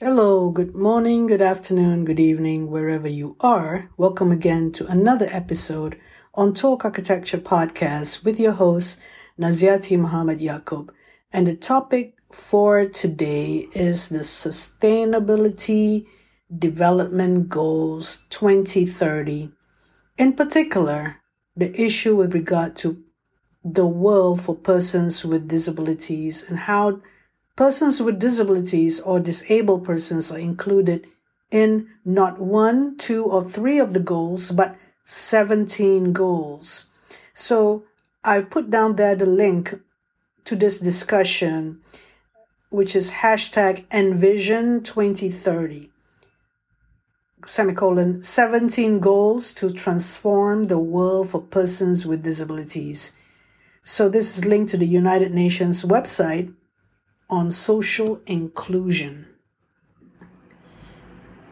Hello, good morning, good afternoon, good evening, wherever you are. Welcome again to another episode on Talk Architecture Podcast with your host, Naziaty Muhammad Yaacob. And the topic for today is the Sustainability Development Goals 2030. In particular, the issue with regard to the world for persons with disabilities and how Persons with disabilities or disabled persons are included in not one, two, or three of the goals, but 17 goals. So I put down there the link to this discussion, which is hashtag envision 2030 semicolon 17 goals to transform the world for persons with disabilities. So this is linked to the United Nations website on social inclusion.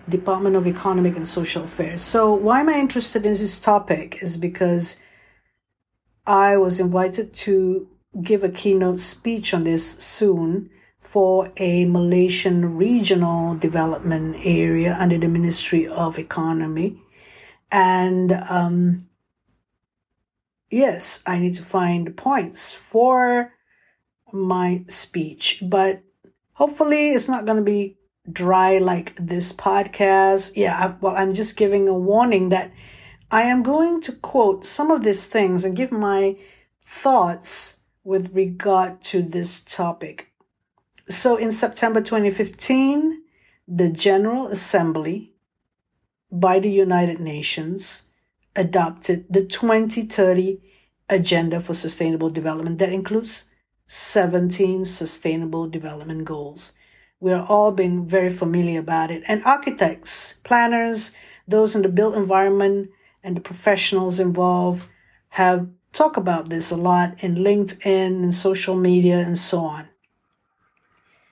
Department of Economic and Social Affairs. So, why am I interested in this topic? Is because I was invited to give a keynote speech on this soon for a Malaysian regional development area under the Ministry of Economy. And um, yes, I need to find points for my speech, but hopefully it's not going to be dry like this podcast. Yeah, I, well, I'm just giving a warning that I am going to quote some of these things and give my thoughts with regard to this topic. So in September 2015, the General Assembly by the United Nations adopted the 2030 Agenda for Sustainable Development that includes 17 Sustainable Development Goals. We're all been very familiar about it. And architects, planners, those in the built environment, and the professionals involved have talked about this a lot in LinkedIn and social media and so on.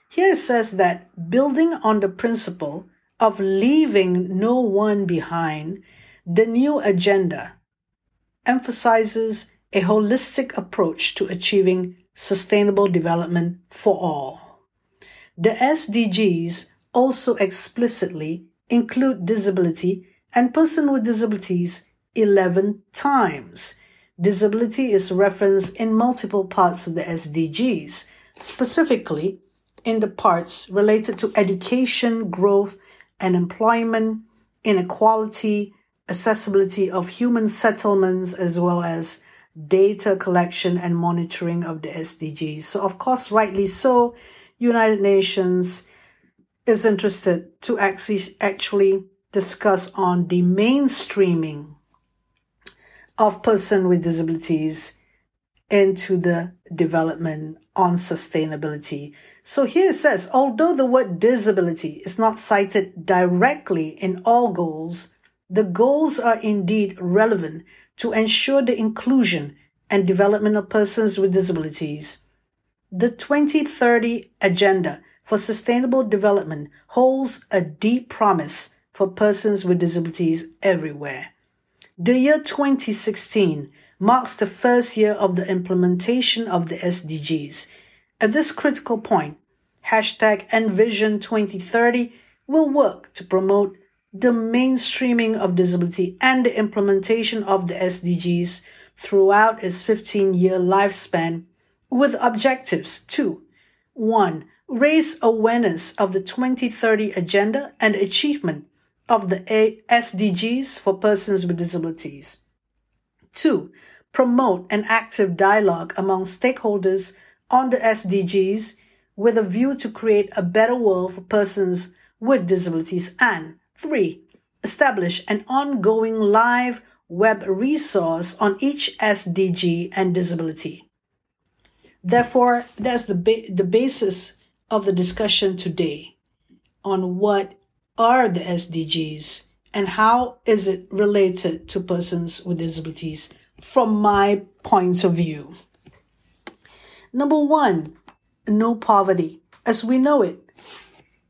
Here it says that building on the principle of leaving no one behind, the new agenda emphasizes a holistic approach to achieving sustainable development for all. The SDGs also explicitly include disability and person with disabilities 11 times. Disability is referenced in multiple parts of the SDGs, specifically in the parts related to education, growth, and employment, inequality, accessibility of human settlements, as well as data collection and monitoring of the SDGs. So, of course, rightly so, United Nations is interested to actually, discuss on the mainstreaming of person with disabilities into the development on sustainability. So here it says, although the word disability is not cited directly in all goals, the goals are indeed relevant to ensure the inclusion and development of persons with disabilities. The 2030 Agenda for Sustainable Development holds a deep promise for persons with disabilities everywhere. The year 2016 marks the first year of the implementation of the SDGs. At this critical point, hashtag Envision 2030 will work to promote the mainstreaming of disability and the implementation of the SDGs throughout its 15 year lifespan with objectives to 1. Raise awareness of the 2030 agenda and achievement of the SDGs for persons with disabilities. 2. Promote an active dialogue among stakeholders on the SDGs with a view to create a better world for persons with disabilities and Three, establish an ongoing live web resource on each SDG and disability. Therefore, that's the, ba- the basis of the discussion today on what are the SDGs and how is it related to persons with disabilities from my points of view. Number one, no poverty. As we know it,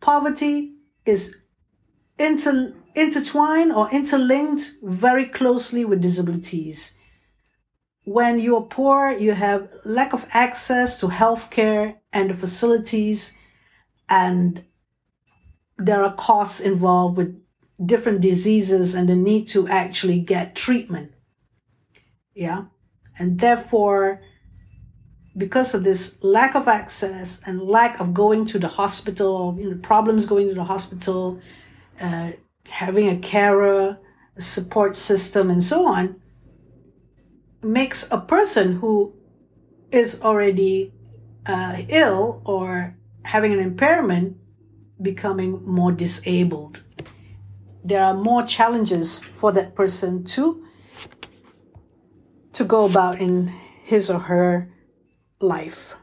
poverty is inter, intertwined or interlinked very closely with disabilities. When you're poor, you have lack of access to healthcare and the facilities and there are costs involved with different diseases and the need to actually get treatment. Yeah. And therefore, because of this lack of access and lack of going to the hospital, you know, problems going to the hospital, uh, having a carer, a support system, and so on, makes a person who is already uh, ill or having an impairment becoming more disabled. There are more challenges for that person to to go about in his or her life.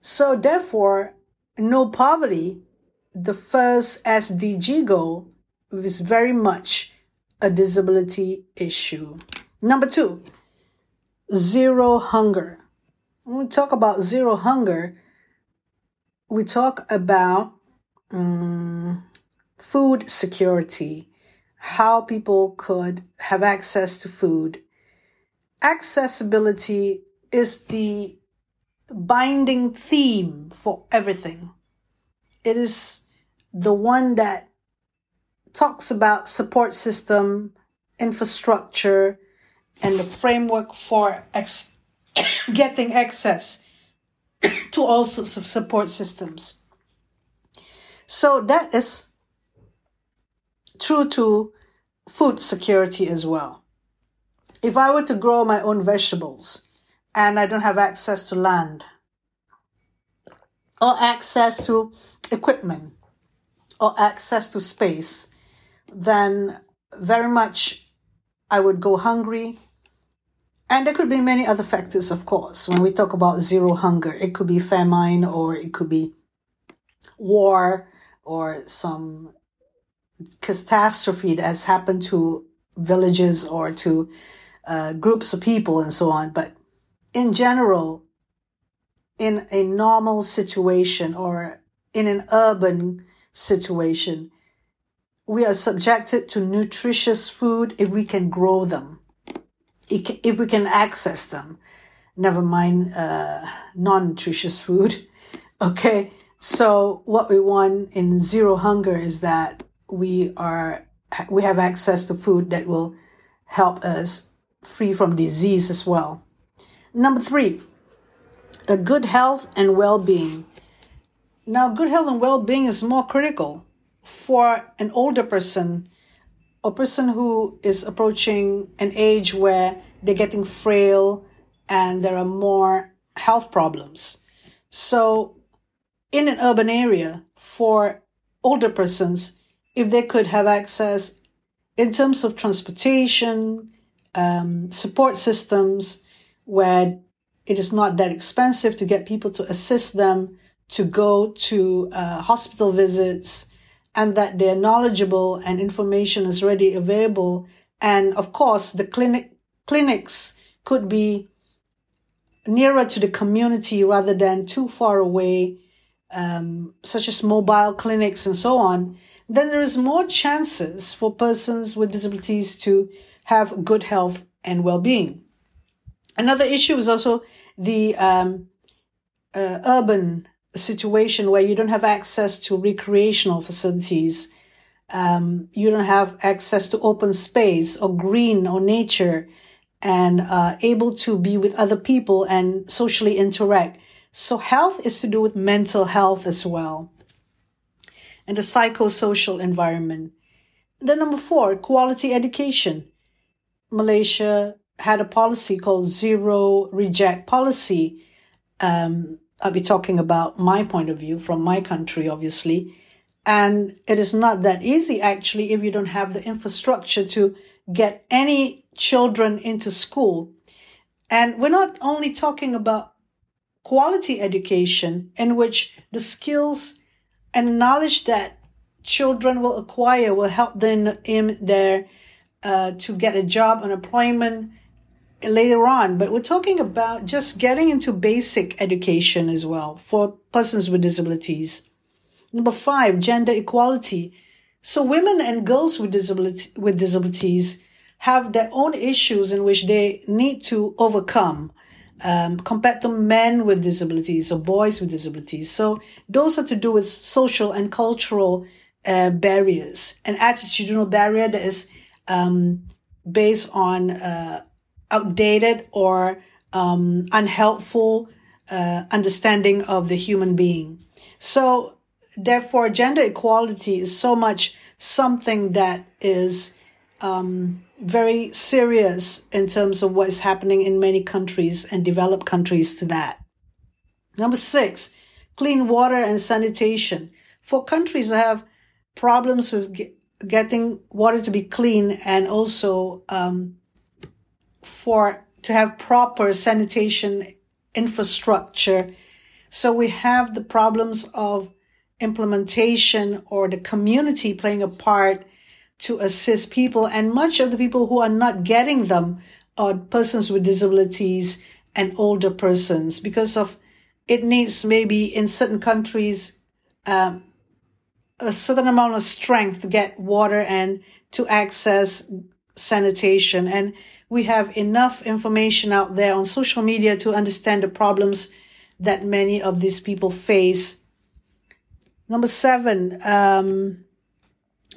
So therefore, no poverty, the first SDG goal, is very much a disability issue. Number two, zero hunger. When we talk about zero hunger, we talk about um, food security, how people could have access to food. Accessibility is the binding theme for everything. It is the one that talks about support system, infrastructure, and the framework for ex- getting access to all sorts of support systems. So that is true to food security as well. If I were to grow my own vegetables and I don't have access to land or access to equipment or access to space, then very much I would go hungry and there could be many other factors, of course. When we talk about zero hunger, it could be famine or it could be war or some catastrophe that has happened to villages or to uh, groups of people and so on. But in general, in a normal situation or in an urban situation, we are subjected to nutritious food if we can grow them if we can access them, never mind uh, non-nutritious food. Okay, so what we want in zero hunger is that we are we have access to food that will help us free from disease as well. Number three, the good health and well-being. Now, good health and well-being is more critical for an older person a person who is approaching an age where they're getting frail and there are more health problems. So, in an urban area, for older persons, if they could have access in terms of transportation, um, support systems, where it is not that expensive to get people to assist them to go to uh, hospital visits, and that they're knowledgeable and information is ready available. And of course, the clinic clinics could be nearer to the community rather than too far away, um, such as mobile clinics and so on, then there is more chances for persons with disabilities to have good health and well-being. Another issue is also the um, uh, urban situation where you don't have access to recreational facilities, um, you don't have access to open space or green or nature, and uh, able to be with other people and socially interact. So health is to do with mental health as well, and the psychosocial environment. Then number four, quality education. Malaysia had a policy called zero reject policy. Um, I'll be talking about my point of view from my country, obviously. And it is not that easy, actually, if you don't have the infrastructure to get any children into school. And we're not only talking about quality education in which the skills and knowledge that children will acquire will help them in their uh, to get a job, unemployment, later on, but we're talking about just getting into basic education as well for persons with disabilities. Number five, gender equality. So women and girls with disability, with disabilities have their own issues in which they need to overcome. um, compared to men with disabilities or boys with disabilities. So those are to do with social and cultural uh, barriers, an attitudinal barrier that is um, based on uh, outdated or um, unhelpful uh, understanding of the human being. So, therefore, gender equality is so much something that is um, very serious in terms of what is happening in many countries and developed countries to that. Number six, clean water and sanitation. For countries that have problems with getting water to be clean and also um, for to have proper sanitation infrastructure. So we have the problems of implementation or the community playing a part to assist people. And much of the people who are not getting them are persons with disabilities and older persons because of it needs maybe in certain countries um, a certain amount of strength to get water and to access sanitation. And we have enough information out there on social media to understand the problems that many of these people face. Number seven, um,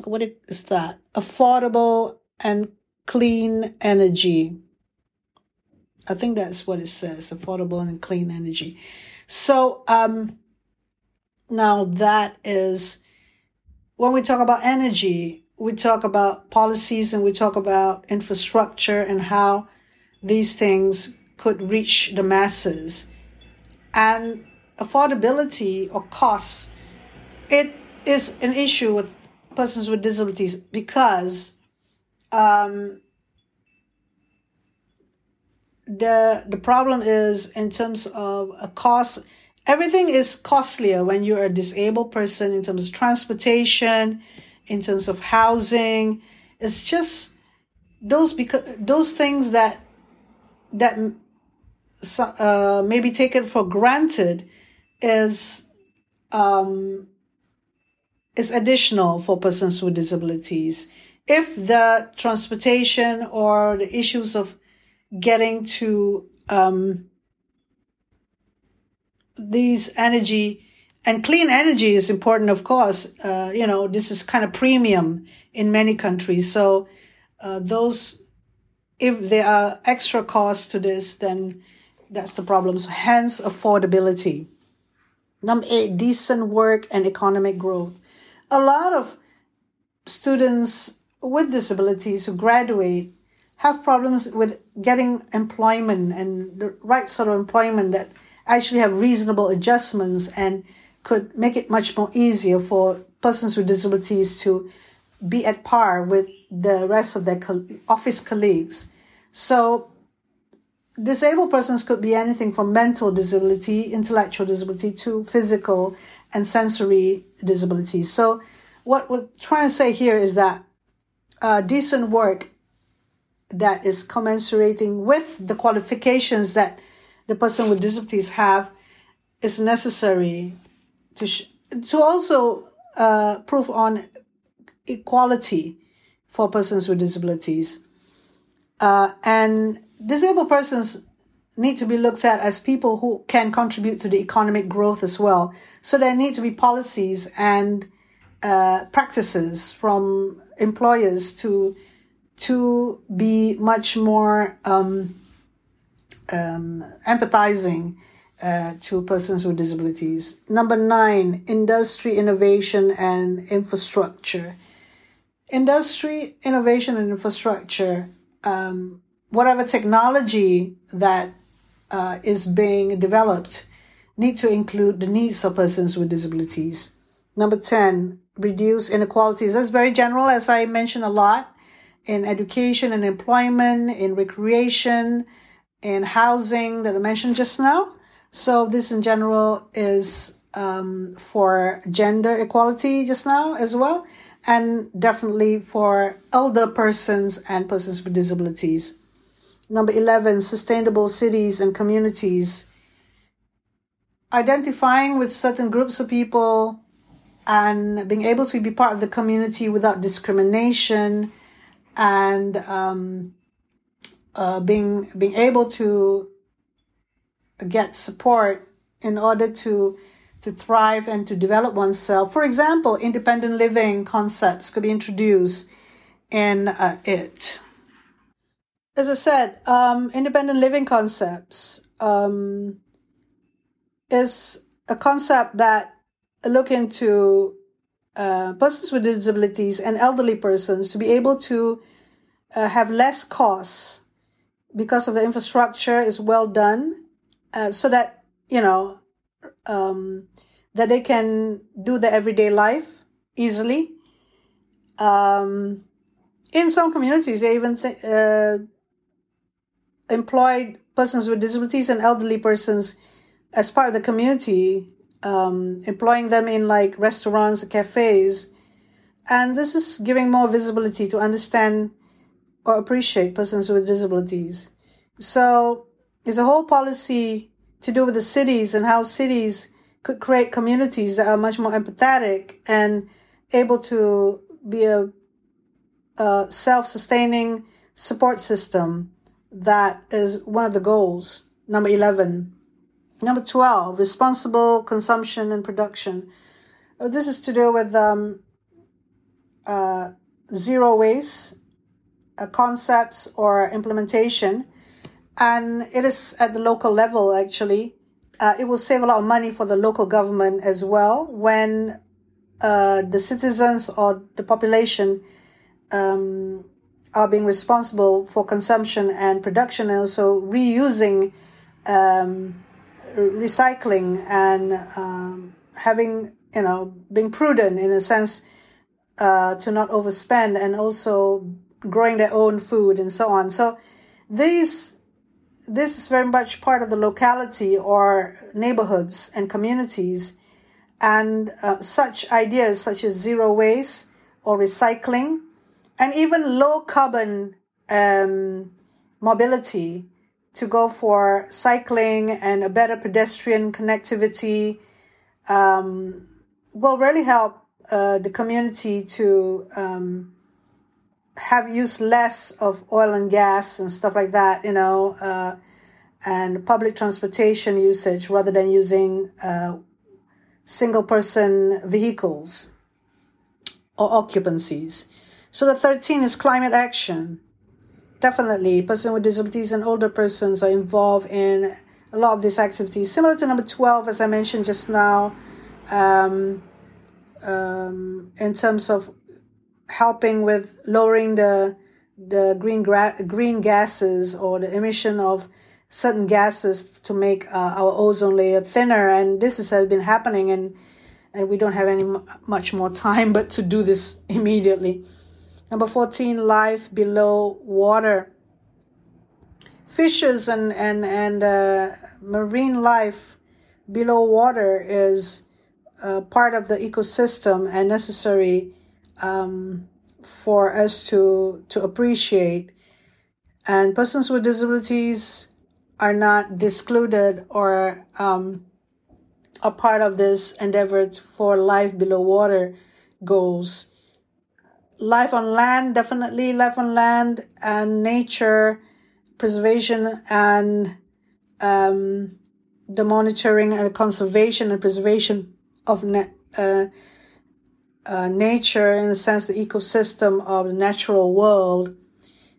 what is that? Affordable and clean energy. I think that's what it says, affordable and clean energy. So, um, now that is when we talk about energy, we talk about policies and we talk about infrastructure and how these things could reach the masses. And affordability or costs, it is an issue with persons with disabilities because um, the the problem is in terms of a cost everything is costlier when you're a disabled person in terms of transportation in terms of housing. It's just those because those things that that uh, maybe taken for granted is um, is additional for persons with disabilities. If the transportation or the issues of getting to um, these energy and clean energy is important, of course. Uh, you know, this is kind of premium in many countries. So uh, those, if there are extra costs to this, then that's the problem. So hence affordability. Number eight, decent work and economic growth. A lot of students with disabilities who graduate have problems with getting employment and the right sort of employment that actually have reasonable adjustments and could make it much more easier for persons with disabilities to be at par with the rest of their office colleagues. So, disabled persons could be anything from mental disability, intellectual disability, to physical and sensory disabilities. So, what we're trying to say here is that uh, decent work that is commensurating with the qualifications that the person with disabilities have is necessary to sh- to also uh, prove on equality for persons with disabilities. Uh, and disabled persons need to be looked at as people who can contribute to the economic growth as well. So there need to be policies and uh, practices from employers to to be much more um, um, empathizing uh, to persons with disabilities. Number nine, industry innovation and infrastructure. Industry innovation and infrastructure, um, whatever technology that uh, is being developed, need to include the needs of persons with disabilities. Number 10, reduce inequalities. That's very general, as I mentioned a lot in education and employment, in recreation, in housing that I mentioned just now. So this in general is um, for gender equality just now as well, and definitely for elder persons and persons with disabilities. Number 11, sustainable cities and communities. Identifying with certain groups of people and being able to be part of the community without discrimination and um, uh, being being able to get support in order to to thrive and to develop oneself. For example, independent living concepts could be introduced in uh, it. As I said, um, independent living concepts um, is a concept that look into uh, persons with disabilities and elderly persons to be able to uh, have less costs because of the infrastructure is well done, uh, so that you know um, that they can do the everyday life easily. Um, in some communities, they even th- uh, employed persons with disabilities and elderly persons as part of the community, um, employing them in like restaurants, cafes, and this is giving more visibility to understand or appreciate persons with disabilities. So, it's a whole policy to do with the cities and how cities could create communities that are much more empathetic and able to be a, a self sustaining support system. That is one of the goals. Number 11. Number 12, responsible consumption and production. Uh, this is to do with um, uh, zero waste uh, concepts or implementation. And it is at the local level, actually. Uh, it will save a lot of money for the local government as well when uh, the citizens or the population um, are being responsible for consumption and production and also reusing um, recycling and um, having you know being prudent in a sense uh, to not overspend and also growing their own food and so on. So these this is very much part of the locality or neighborhoods and communities, and uh, such ideas such as zero waste or recycling, and even low carbon um, mobility to go for cycling and a better pedestrian connectivity um, will really help uh, the community to um, have used less of oil and gas and stuff like that, you know, uh, and public transportation usage rather than using uh, single person vehicles or occupancies. So the 13 is climate action definitely person with disabilities and older persons are involved in a lot of these activities similar to number 12 as i mentioned just now um, um, in terms of helping with lowering the the green gra- green gases or the emission of certain gases to make uh, our ozone layer thinner and this has been happening and and we don't have any much more time but to do this immediately Number 14, life below water. Fishes and, and, and uh, marine life below water is uh, part of the ecosystem and necessary um, for us to, to appreciate. And persons with disabilities are not excluded or um, a part of this endeavor for life below water goals life on land, definitely life on land and nature preservation and um, the monitoring and conservation and preservation of na- uh, uh, nature in the sense the ecosystem of the natural world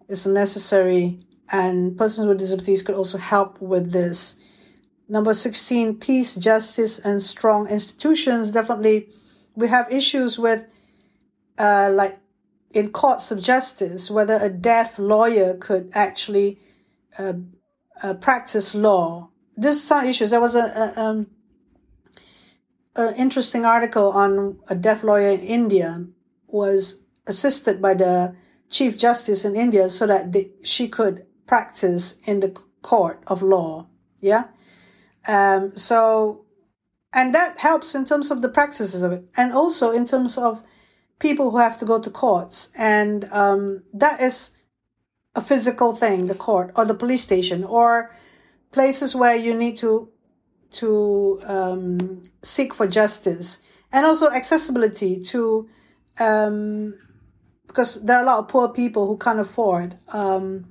is necessary and persons with disabilities could also help with this number 16 peace justice and strong institutions definitely we have issues with uh, like in courts of justice whether a deaf lawyer could actually uh, uh, practice law. There's some issues. There was a, a um, an interesting article on a deaf lawyer in India was assisted by the chief justice in India so that the, she could practice in the court of law. Yeah. Um, so, and that helps in terms of the practices of it, and also in terms of people who have to go to courts, and um, that is a physical thing, the court or the police station or places where you need to to um, seek for justice, and also accessibility to um, because there are a lot of poor people who can't afford, um,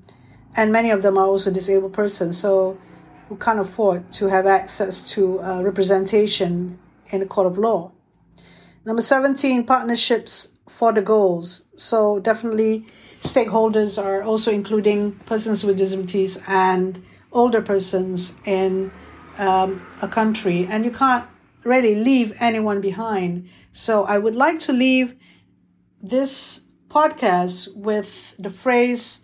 and many of them are also disabled persons. So who can't afford to have access to uh, representation in a court of law. Number 17, partnerships for the goals. So definitely stakeholders are also including persons with disabilities and older persons in um, a country. And you can't really leave anyone behind. So I would like to leave this podcast with the phrase,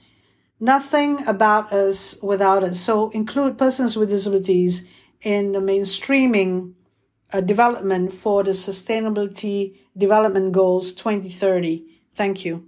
nothing about us without us. So include persons with disabilities in the mainstreaming uh, development for the Sustainability Development Goals 2030. Thank you.